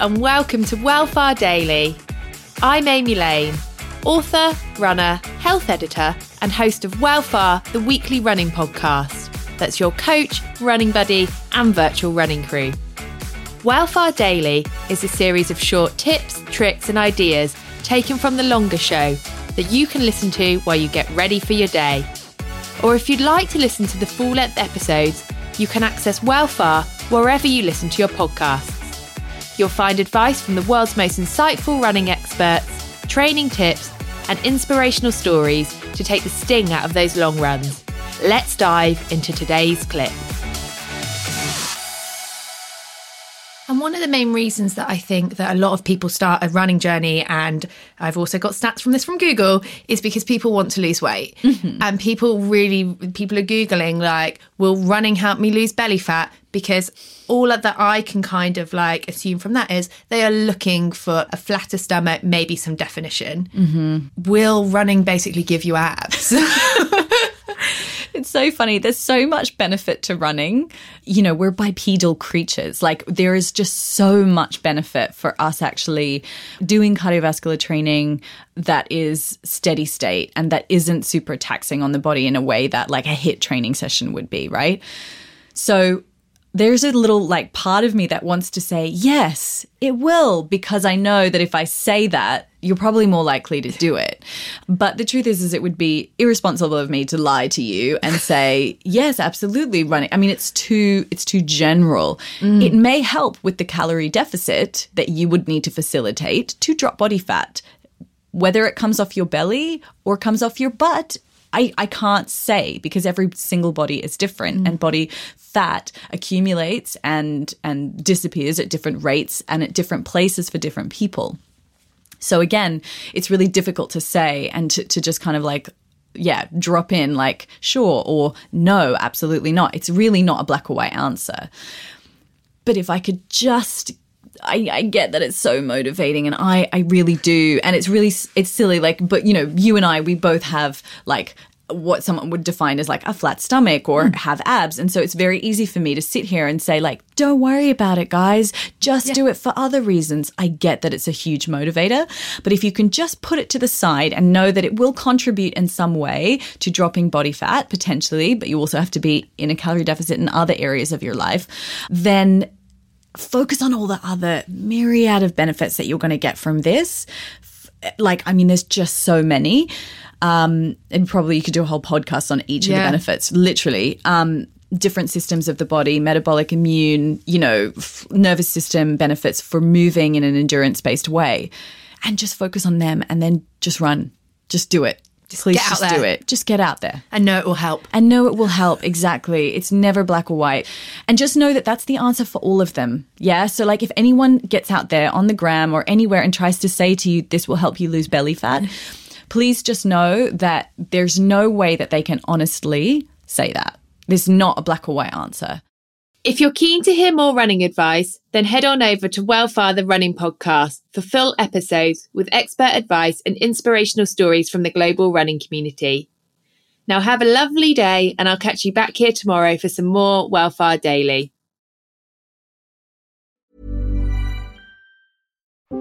and welcome to Wellfar Daily. I'm Amy Lane, author, runner, health editor, and host of Wellfar, the weekly running podcast. That's your coach, running buddy, and virtual running crew. Wellfar Daily is a series of short tips, tricks, and ideas taken from the longer show that you can listen to while you get ready for your day. Or if you'd like to listen to the full length episodes, you can access Wellfar wherever you listen to your podcasts. You'll find advice from the world's most insightful running experts, training tips, and inspirational stories to take the sting out of those long runs. Let's dive into today's clip. And one of the main reasons that I think that a lot of people start a running journey, and I've also got stats from this from Google, is because people want to lose weight. Mm-hmm. And people really, people are Googling, like, will running help me lose belly fat? Because all that I can kind of like assume from that is they are looking for a flatter stomach, maybe some definition. Mm-hmm. Will running basically give you abs? It's so funny. There's so much benefit to running. You know, we're bipedal creatures. Like, there is just so much benefit for us actually doing cardiovascular training that is steady state and that isn't super taxing on the body in a way that, like, a HIT training session would be, right? So, there's a little like part of me that wants to say, yes, it will, because I know that if I say that, you're probably more likely to do it. But the truth is, is it would be irresponsible of me to lie to you and say, yes, absolutely running. I mean, it's too, it's too general. Mm. It may help with the calorie deficit that you would need to facilitate to drop body fat. Whether it comes off your belly or comes off your butt I, I can't say because every single body is different mm. and body fat accumulates and and disappears at different rates and at different places for different people. So again, it's really difficult to say and to, to just kind of like yeah, drop in like sure or no, absolutely not. It's really not a black or white answer. But if I could just I, I, get that it's so motivating and I, I really do and it's really it's silly like but you know you and I we both have like what someone would define as like a flat stomach or mm. have abs and so it's very easy for me to sit here and say like don't worry about it guys just yeah. do it for other reasons i get that it's a huge motivator but if you can just put it to the side and know that it will contribute in some way to dropping body fat potentially but you also have to be in a calorie deficit in other areas of your life then focus on all the other myriad of benefits that you're going to get from this. Like, I mean, there's just so many. Um, and probably you could do a whole podcast on each yeah. of the benefits, literally. Um, different systems of the body, metabolic, immune, you know, f- nervous system benefits for moving in an endurance based way. And just focus on them and then just run. Just do it. Just Please just there. do it. Just get out there. And know it will help. And know it will help. Exactly. It's never black or white. And just know that that's the answer for all of them. Yeah. So, like, if anyone gets out there on the gram or anywhere and tries to say to you, this will help you lose belly fat, please just know that there's no way that they can honestly say that. There's not a black or white answer. If you're keen to hear more running advice, then head on over to Wellfar the Running Podcast for full episodes with expert advice and inspirational stories from the global running community. Now have a lovely day and I'll catch you back here tomorrow for some more Wellfar Daily.